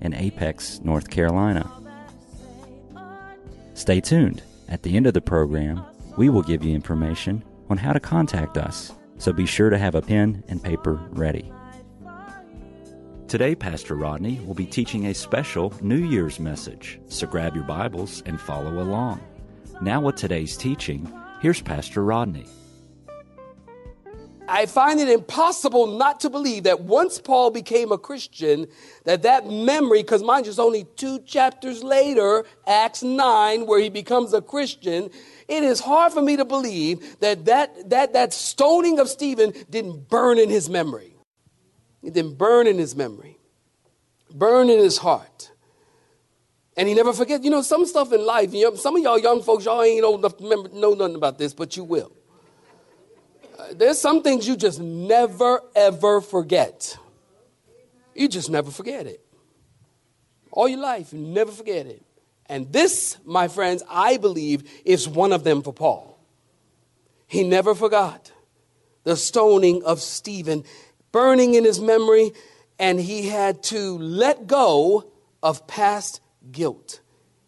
in Apex, North Carolina. Stay tuned. At the end of the program, we will give you information on how to contact us, so be sure to have a pen and paper ready. Today, Pastor Rodney will be teaching a special New Year's message, so grab your Bibles and follow along. Now, with today's teaching, here's Pastor Rodney. I find it impossible not to believe that once Paul became a Christian, that that memory, because mind you, it's only two chapters later, Acts 9, where he becomes a Christian, it is hard for me to believe that that, that, that stoning of Stephen didn't burn in his memory. It didn't burn in his memory, burn in his heart. And he never forget. You know, some stuff in life, you know, some of y'all young folks, y'all ain't old enough to remember, know nothing about this, but you will there's some things you just never, ever forget. You just never forget it. All your life, you never forget it. And this, my friends, I believe is one of them for Paul. He never forgot the stoning of Stephen, burning in his memory, and he had to let go of past guilt.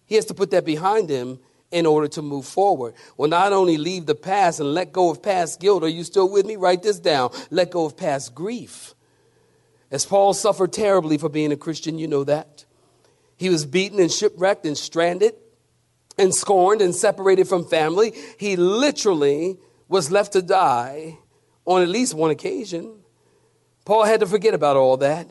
He has to put that behind him in order to move forward. Well, not only leave the past and let go of past guilt, are you still with me? Write this down. Let go of past grief. As Paul suffered terribly for being a Christian, you know that. He was beaten and shipwrecked and stranded and scorned and separated from family. He literally was left to die on at least one occasion. Paul had to forget about all that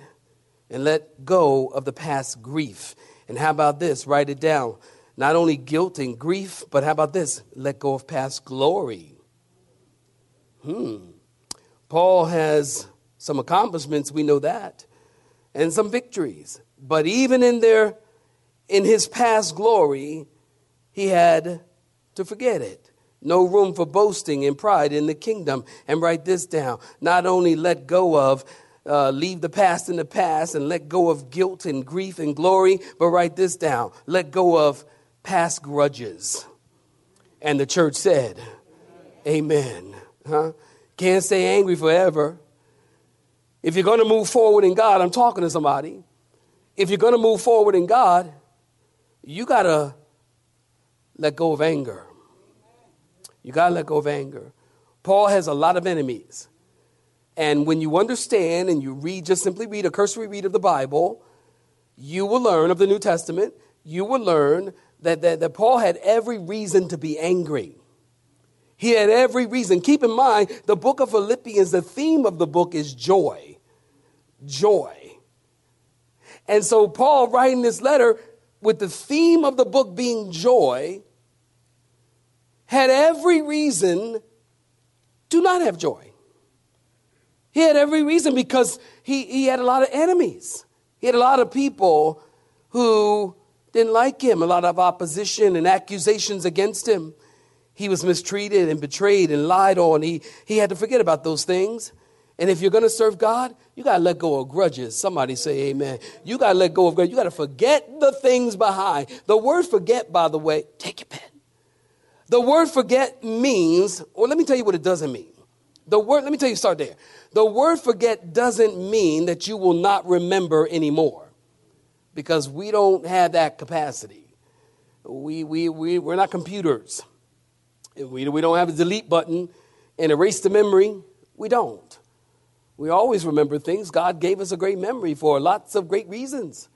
and let go of the past grief. And how about this? Write it down not only guilt and grief, but how about this? Let go of past glory. Hmm. Paul has some accomplishments, we know that, and some victories. But even in their in his past glory, he had to forget it. No room for boasting and pride in the kingdom. And write this down. Not only let go of, uh, leave the past in the past and let go of guilt and grief and glory, but write this down. Let go of past grudges. And the church said, Amen. Huh? Can't stay angry forever. If you're going to move forward in God, I'm talking to somebody. If you're going to move forward in God, you got to let go of anger. You got to let go of anger. Paul has a lot of enemies. And when you understand and you read, just simply read a cursory read of the Bible, you will learn of the New Testament, you will learn that, that, that Paul had every reason to be angry. He had every reason. Keep in mind, the book of Philippians, the theme of the book is joy. Joy. And so, Paul, writing this letter with the theme of the book being joy, had every reason to not have joy. He had every reason because he, he had a lot of enemies. He had a lot of people who didn't like him, a lot of opposition and accusations against him. He was mistreated and betrayed and lied on. He, he had to forget about those things. And if you're going to serve God, you got to let go of grudges. Somebody say amen. You got to let go of grudges. You got to forget the things behind. The word forget, by the way, take your pen. The word forget means, or let me tell you what it doesn't mean. The word, let me tell you, start there. The word forget doesn't mean that you will not remember anymore because we don't have that capacity. We, we, we, we're not computers. We, we don't have a delete button and erase the memory. We don't. We always remember things. God gave us a great memory for lots of great reasons.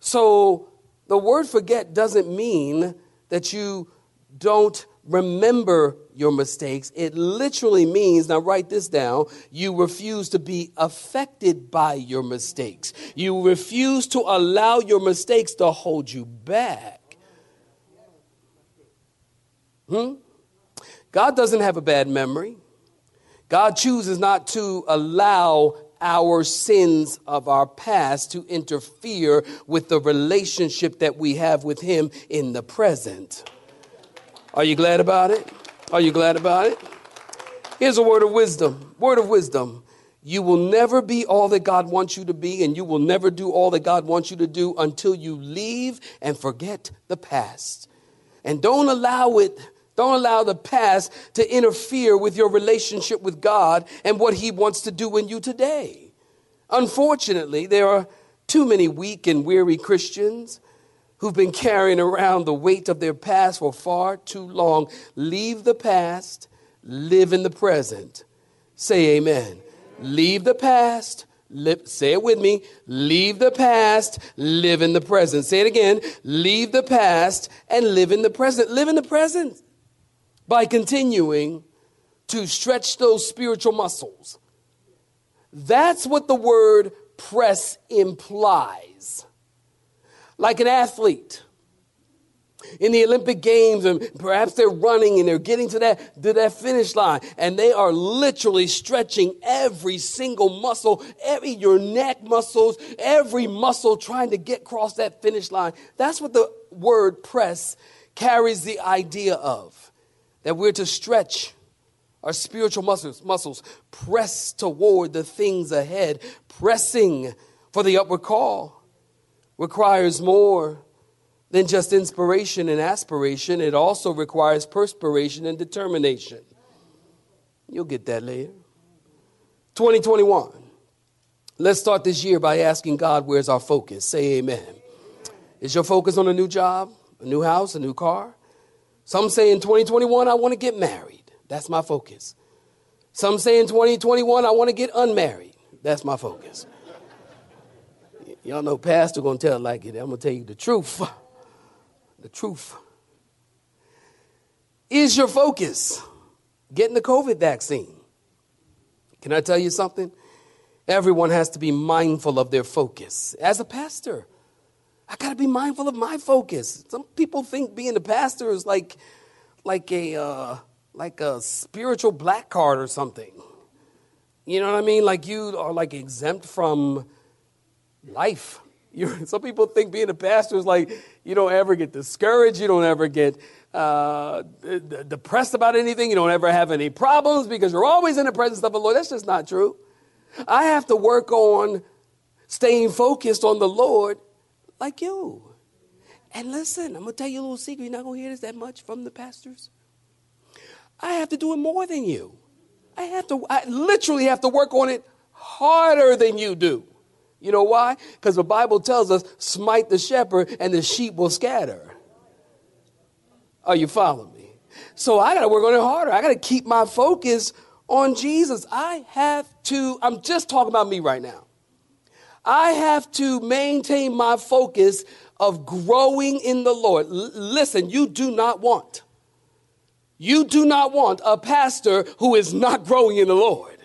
So the word forget doesn't mean that you don't remember your mistakes. It literally means, now write this down, you refuse to be affected by your mistakes. You refuse to allow your mistakes to hold you back. Hmm? God doesn't have a bad memory. God chooses not to allow our sins of our past to interfere with the relationship that we have with Him in the present. Are you glad about it? Are you glad about it? Here's a word of wisdom. Word of wisdom. You will never be all that God wants you to be, and you will never do all that God wants you to do until you leave and forget the past. And don't allow it, don't allow the past to interfere with your relationship with God and what He wants to do in you today. Unfortunately, there are too many weak and weary Christians who've been carrying around the weight of their past for far too long. Leave the past, live in the present. Say amen. Leave the past. Say it with me. Leave the past, live in the present. Say it again. Leave the past and live in the present. Live in the present by continuing to stretch those spiritual muscles. That's what the word press implies. Like an athlete in the Olympic Games, and perhaps they're running and they're getting to that, to that finish line, and they are literally stretching every single muscle, every your neck muscles, every muscle trying to get across that finish line. That's what the word press carries the idea of. That we're to stretch our spiritual muscles, muscles, press toward the things ahead, pressing for the upward call requires more than just inspiration and aspiration, it also requires perspiration and determination. You'll get that later. 2021. Let's start this year by asking God, where's our focus? Say amen. Is your focus on a new job, a new house, a new car? Some say in 2021, I want to get married. That's my focus. Some say in 2021, I want to get unmarried. That's my focus. Y'all know Pastor gonna tell like it. I'm gonna tell you the truth the truth. Is your focus getting the COVID vaccine? Can I tell you something? Everyone has to be mindful of their focus. As a pastor, I got to be mindful of my focus. Some people think being a pastor is like, like a, uh, like a spiritual black card or something. You know what I mean? Like you are like exempt from life. You're, some people think being a pastor is like you don't ever get discouraged, you don't ever get uh, depressed about anything, you don't ever have any problems because you're always in the presence of the Lord. That's just not true. I have to work on staying focused on the Lord like you. And listen, I'm going to tell you a little secret. You're not going to hear this that much from the pastors. I have to do it more than you. I have to, I literally have to work on it harder than you do. You know why? Because the Bible tells us, smite the shepherd and the sheep will scatter. Are you following me? So I got to work on it harder. I got to keep my focus on Jesus. I have to, I'm just talking about me right now. I have to maintain my focus of growing in the Lord. L- listen, you do not want, you do not want a pastor who is not growing in the Lord.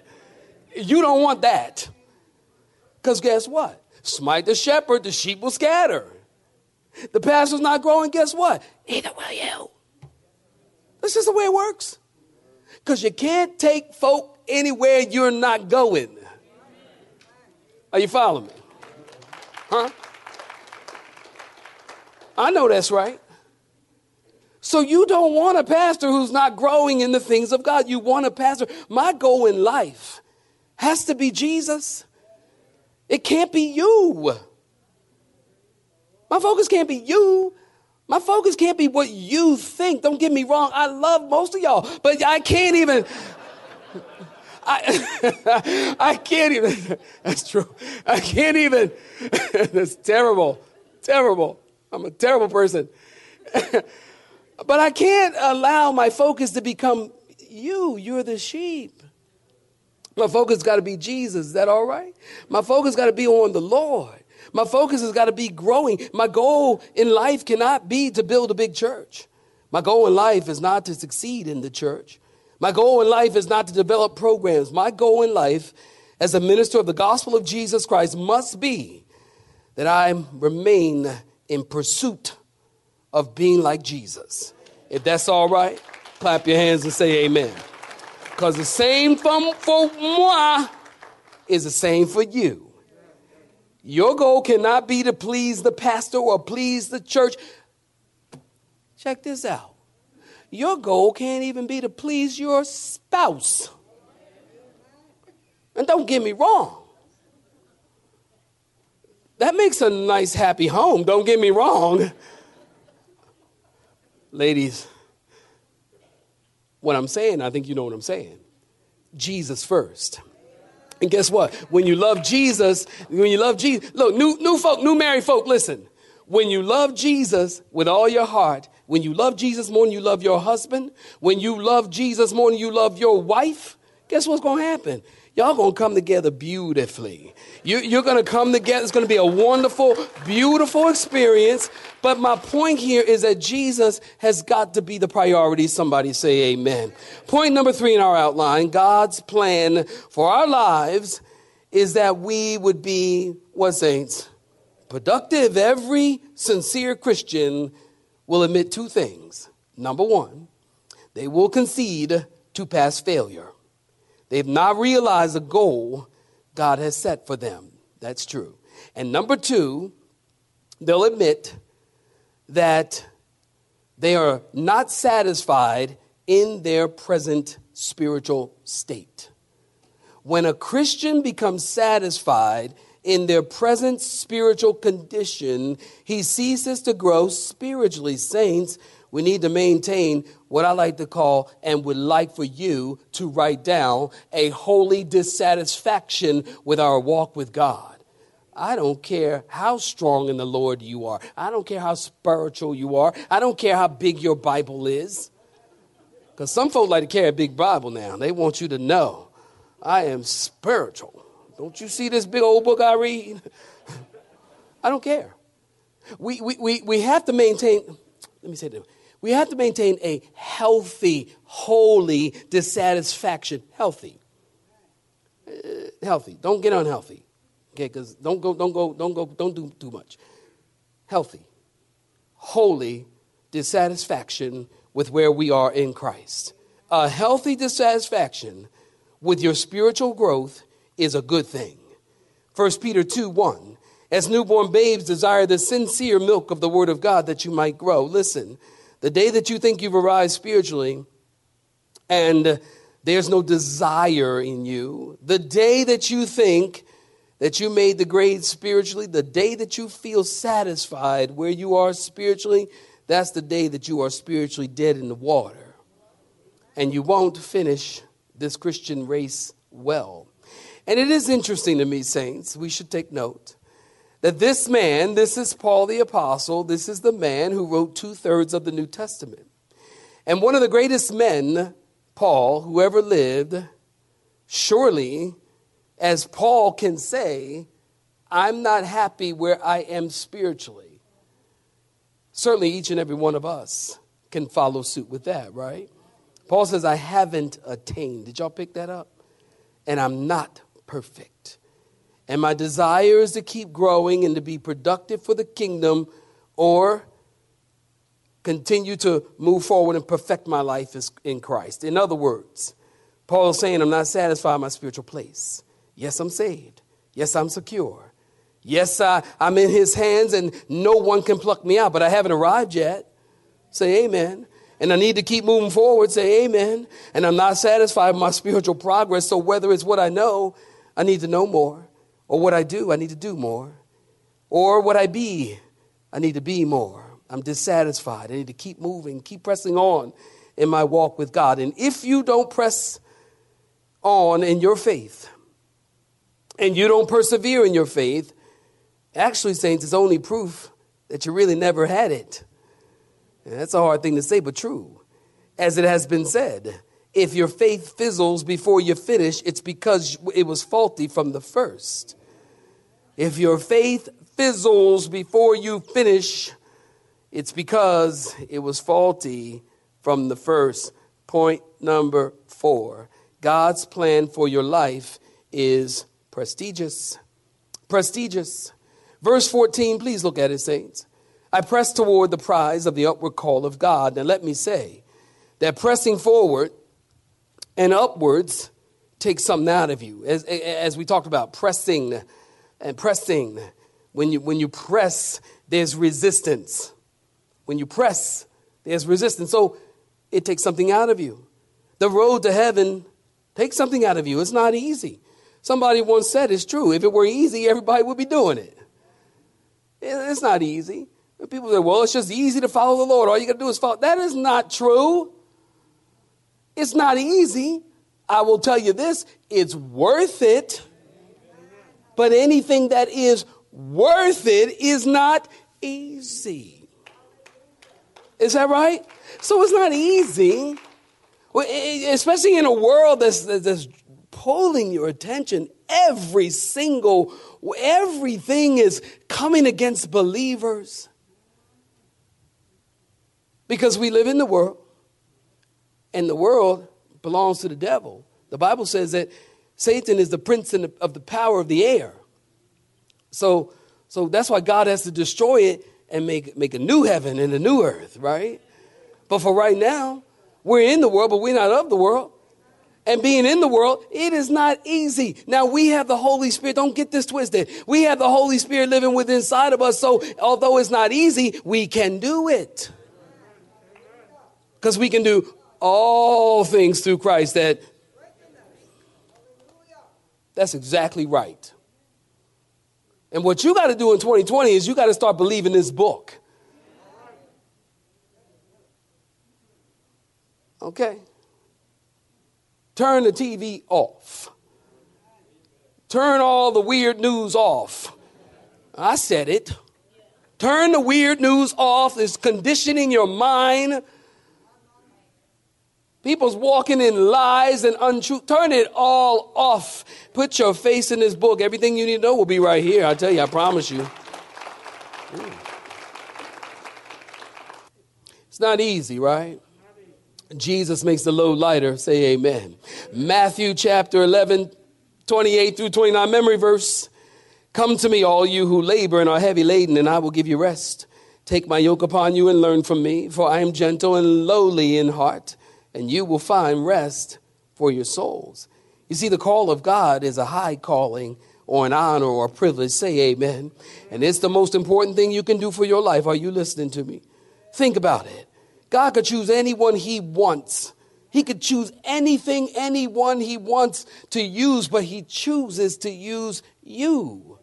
You don't want that. Because guess what? Smite the shepherd, the sheep will scatter. The pastor's not growing, guess what? Neither will you. That's just the way it works. Because you can't take folk anywhere you're not going. Are you following me? Huh? I know that's right. So you don't want a pastor who's not growing in the things of God. You want a pastor. My goal in life has to be Jesus. It can't be you. My focus can't be you. My focus can't be what you think. Don't get me wrong. I love most of y'all, but I can't even. I, I can't even. That's true. I can't even. That's terrible. Terrible. I'm a terrible person. but I can't allow my focus to become you. You're the sheep. My focus got to be Jesus. Is that all right? My focus got to be on the Lord. My focus has got to be growing. My goal in life cannot be to build a big church. My goal in life is not to succeed in the church. My goal in life is not to develop programs. My goal in life as a minister of the gospel of Jesus Christ must be that I remain in pursuit of being like Jesus. If that's all right, clap your hands and say amen. Because the same for, for moi is the same for you. Your goal cannot be to please the pastor or please the church. Check this out. Your goal can't even be to please your spouse. And don't get me wrong. That makes a nice, happy home. Don't get me wrong. Ladies, what I'm saying, I think you know what I'm saying. Jesus first. And guess what? When you love Jesus, when you love Jesus, look, new, new folk, new married folk, listen. When you love Jesus with all your heart, when you love Jesus more than you love your husband, when you love Jesus more than you love your wife, guess what's going to happen? Y'all to come together beautifully. You, are to come together. It's to be a wonderful, beautiful experience. But my point here is that Jesus has got to be the priority. Somebody say amen. Point number three in our outline God's plan for our lives is that we would be, what saints? Productive. Every sincere Christian will admit two things. Number one, they will concede to past failure. They've not realized the goal God has set for them. That's true. And number two, they'll admit that they are not satisfied in their present spiritual state. When a Christian becomes satisfied in their present spiritual condition, he ceases to grow spiritually. Saints, we need to maintain what I like to call and would like for you to write down a holy dissatisfaction with our walk with God. I don't care how strong in the Lord you are. I don't care how spiritual you are. I don't care how big your Bible is. Because some folks like to carry a big Bible now. They want you to know I am spiritual. Don't you see this big old book I read? I don't care. We, we, we, we have to maintain, let me say this. We have to maintain a healthy, holy dissatisfaction. Healthy. Uh, healthy. Don't get unhealthy. Okay, because don't go, don't go, don't go, don't do too much. Healthy. Holy dissatisfaction with where we are in Christ. A healthy dissatisfaction with your spiritual growth is a good thing. 1 Peter 2 1. As newborn babes desire the sincere milk of the word of God that you might grow. Listen, the day that you think you've arrived spiritually and there's no desire in you, the day that you think that you made the grade spiritually, the day that you feel satisfied where you are spiritually, that's the day that you are spiritually dead in the water. And you won't finish this Christian race well. And it is interesting to me, saints, we should take note that this man, this is Paul the Apostle, this is the man who wrote two thirds of the New Testament. And one of the greatest men, Paul, who ever lived, surely, as Paul can say, I'm not happy where I am spiritually. Certainly, each and every one of us can follow suit with that, right? Paul says, I haven't attained. Did y'all pick that up? And I'm not perfect. And my desire is to keep growing and to be productive for the kingdom or continue to move forward and perfect my life in Christ. In other words, Paul is saying, I'm not satisfied with my spiritual place. Yes, I'm saved. Yes, I'm secure. Yes, I, I'm in his hands and no one can pluck me out, but I haven't arrived yet. Say amen. And I need to keep moving forward. Say amen. And I'm not satisfied with my spiritual progress. So whether it's what I know, I need to know more. Or what I do, I need to do more. Or what I be, I need to be more. I'm dissatisfied. I need to keep moving, keep pressing on in my walk with God. And if you don't press on in your faith and you don't persevere in your faith, actually, saints, it's only proof that you really never had it. And that's a hard thing to say, but true. As it has been said, if your faith fizzles before you finish, it's because it was faulty from the first. If your faith fizzles before you finish, it's because it was faulty from the first. Point number four God's plan for your life is prestigious. Prestigious. Verse 14, please look at it, saints. I press toward the prize of the upward call of God. Now, let me say that pressing forward and upwards takes something out of you. As, as we talked about, pressing and pressing. When you, when you press, there's resistance. When you press, there's resistance. So it takes something out of you. The road to heaven takes something out of you. It's not easy. Somebody once said it's true. If it were easy, everybody would be doing it. It's not easy. People say, well, it's just easy to follow the Lord. All you got to do is follow. That is not true. It's not easy. I will tell you this it's worth it. But anything that is worth it is not easy. Is that right? So it's not easy, especially in a world that's, that's pulling your attention every single everything is coming against believers because we live in the world and the world belongs to the devil the bible says that satan is the prince of the power of the air so so that's why god has to destroy it and make, make a new heaven and a new earth right but for right now we're in the world but we're not of the world and being in the world, it is not easy. Now we have the Holy Spirit. Don't get this twisted. We have the Holy Spirit living within inside of us. So although it's not easy, we can do it. Because we can do all things through Christ that that's exactly right. And what you got to do in 2020 is you got to start believing this book. Okay? Turn the TV off. Turn all the weird news off. I said it. Turn the weird news off. It's conditioning your mind. People's walking in lies and untruth. Turn it all off. Put your face in this book. Everything you need to know will be right here. I tell you, I promise you. It's not easy, right? Jesus makes the load lighter. Say amen. Matthew chapter 11, 28 through 29, memory verse. Come to me, all you who labor and are heavy laden, and I will give you rest. Take my yoke upon you and learn from me, for I am gentle and lowly in heart, and you will find rest for your souls. You see, the call of God is a high calling or an honor or a privilege. Say amen. And it's the most important thing you can do for your life. Are you listening to me? Think about it. God could choose anyone he wants. He could choose anything, anyone he wants to use, but he chooses to use you.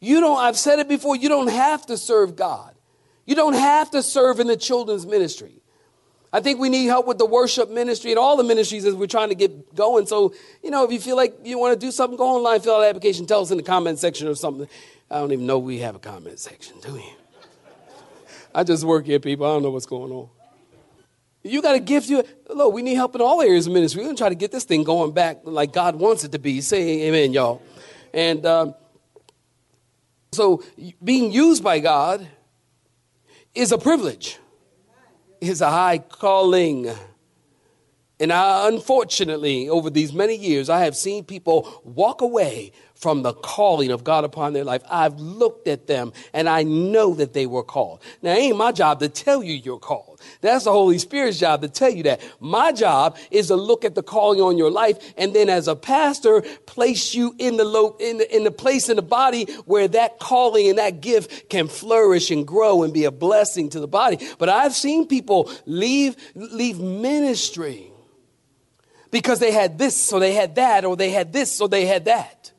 You don't, I've said it before, you don't have to serve God. You don't have to serve in the children's ministry. I think we need help with the worship ministry and all the ministries as we're trying to get going. So, you know, if you feel like you want to do something, go online, fill out the application, tell us in the comment section or something. I don't even know we have a comment section, do we? I just work here, people. I don't know what's going on. You got a gift. You look. We need help in all areas of ministry. We're gonna try to get this thing going back like God wants it to be. Say Amen, y'all. And um, so, being used by God is a privilege. Is a high calling. And I, unfortunately, over these many years, I have seen people walk away from the calling of God upon their life. I've looked at them and I know that they were called. Now, it ain't my job to tell you you're called. That's the Holy Spirit's job to tell you that. My job is to look at the calling on your life and then as a pastor, place you in the, in the, in the place in the body where that calling and that gift can flourish and grow and be a blessing to the body. But I've seen people leave, leave ministry because they had this, so they had that, or they had this, so they had that.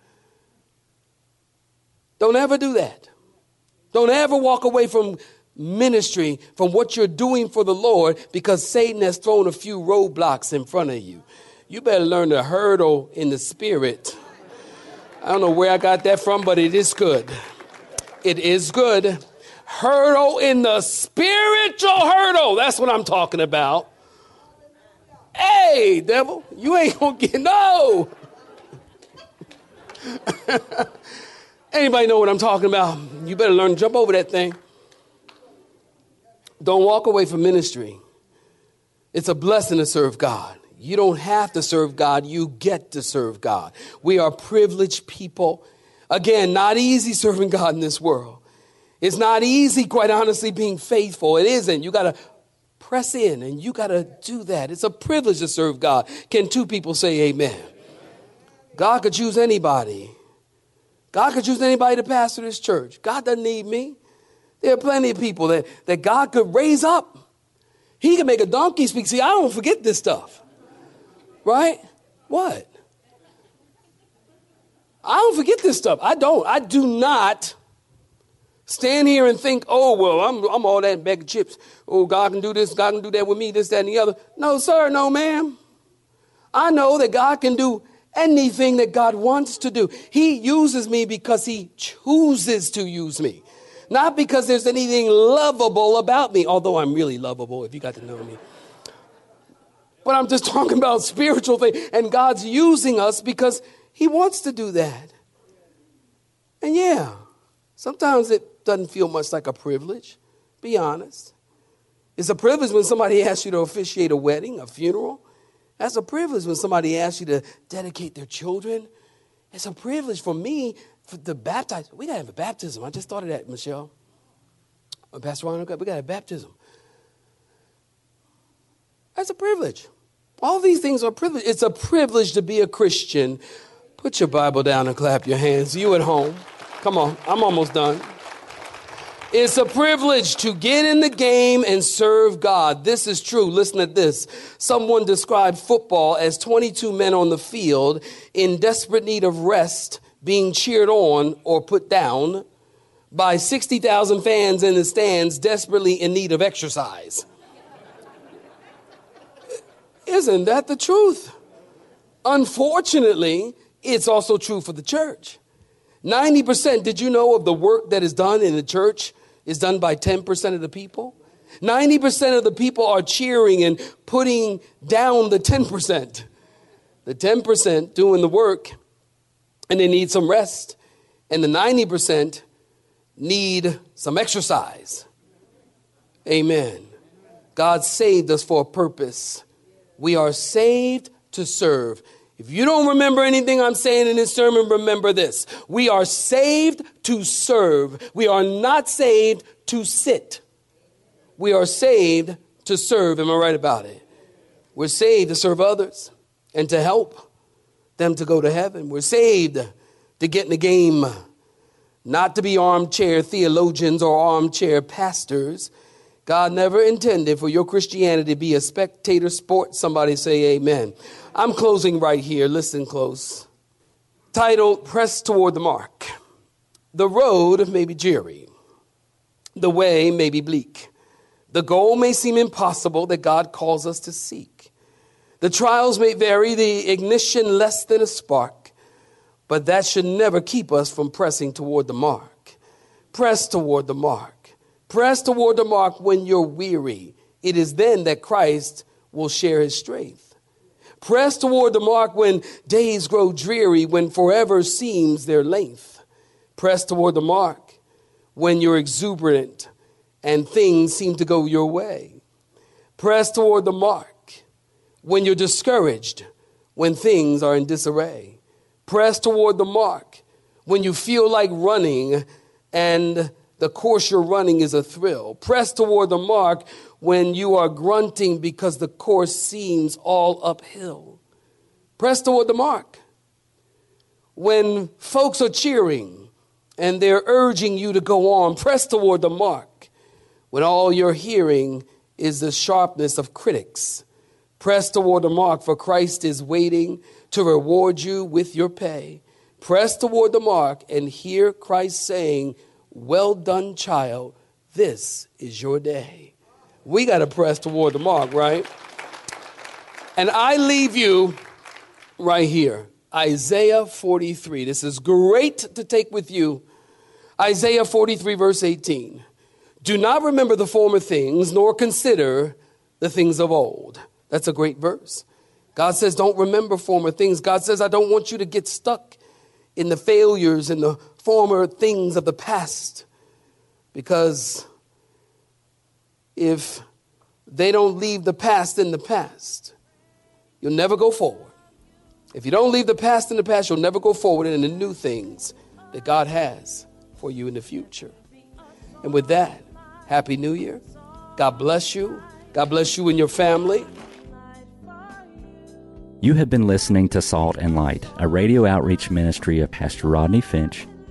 Don't ever do that. Don't ever walk away from ministry, from what you're doing for the Lord, because Satan has thrown a few roadblocks in front of you. You better learn to hurdle in the spirit. I don't know where I got that from, but it is good. It is good. Hurdle in the spiritual hurdle. That's what I'm talking about. Hey, devil, you ain't gonna get no. Anybody know what I'm talking about? You better learn to jump over that thing. Don't walk away from ministry. It's a blessing to serve God. You don't have to serve God, you get to serve God. We are privileged people. Again, not easy serving God in this world. It's not easy, quite honestly, being faithful. It isn't. You got to press in and you got to do that. It's a privilege to serve God. Can two people say amen? God could choose anybody. God could choose anybody to pastor this church. God doesn't need me. There are plenty of people that, that God could raise up. He can make a donkey speak. See, I don't forget this stuff. Right? What? I don't forget this stuff. I don't. I do not stand here and think, oh, well, I'm, I'm all that bag of chips. Oh, God can do this, God can do that with me, this, that, and the other. No, sir, no, ma'am. I know that God can do anything that God wants to do. He uses me because He chooses to use me, not because there's anything lovable about me, although I'm really lovable if you got to know me. But I'm just talking about spiritual things, and God's using us because He wants to do that. And yeah, sometimes it doesn't feel much like a privilege, be honest. It's a privilege when somebody asks you to officiate a wedding, a funeral. That's a privilege when somebody asks you to dedicate their children. It's a privilege for me for to baptize. We gotta have a baptism. I just thought of that, Michelle. Uh, Pastor Ron, we gotta have baptism. That's a privilege. All these things are privilege. It's a privilege to be a Christian. Put your Bible down and clap your hands. You at home. Come on, I'm almost done. It's a privilege to get in the game and serve God. This is true. Listen to this. Someone described football as 22 men on the field in desperate need of rest, being cheered on or put down by 60,000 fans in the stands, desperately in need of exercise. Isn't that the truth? Unfortunately, it's also true for the church. 90%, did you know, of the work that is done in the church is done by 10% of the people? 90% of the people are cheering and putting down the 10%. The 10% doing the work and they need some rest. And the 90% need some exercise. Amen. God saved us for a purpose. We are saved to serve. If you don't remember anything I'm saying in this sermon, remember this. We are saved to serve. We are not saved to sit. We are saved to serve. Am I right about it? We're saved to serve others and to help them to go to heaven. We're saved to get in the game, not to be armchair theologians or armchair pastors. God never intended for your Christianity to be a spectator sport. Somebody say amen. I'm closing right here. Listen close. Titled Press Toward the Mark. The road may be dreary, the way may be bleak. The goal may seem impossible that God calls us to seek. The trials may vary, the ignition less than a spark, but that should never keep us from pressing toward the mark. Press toward the mark. Press toward the mark when you're weary. It is then that Christ will share his strength. Press toward the mark when days grow dreary, when forever seems their length. Press toward the mark when you're exuberant and things seem to go your way. Press toward the mark when you're discouraged, when things are in disarray. Press toward the mark when you feel like running and the course you're running is a thrill. Press toward the mark when you are grunting because the course seems all uphill. Press toward the mark. When folks are cheering and they're urging you to go on, press toward the mark. When all you're hearing is the sharpness of critics, press toward the mark, for Christ is waiting to reward you with your pay. Press toward the mark and hear Christ saying, Well done, child, this is your day we got to press toward the mark, right? And I leave you right here Isaiah 43. This is great to take with you. Isaiah 43, verse 18. Do not remember the former things, nor consider the things of old. That's a great verse. God says, Don't remember former things. God says, I don't want you to get stuck in the failures and the former things of the past because if they don't leave the past in the past, you'll never go forward. If you don't leave the past in the past, you'll never go forward in the new things that God has for you in the future. And with that, Happy New Year. God bless you. God bless you and your family. You have been listening to Salt and Light, a radio outreach ministry of Pastor Rodney Finch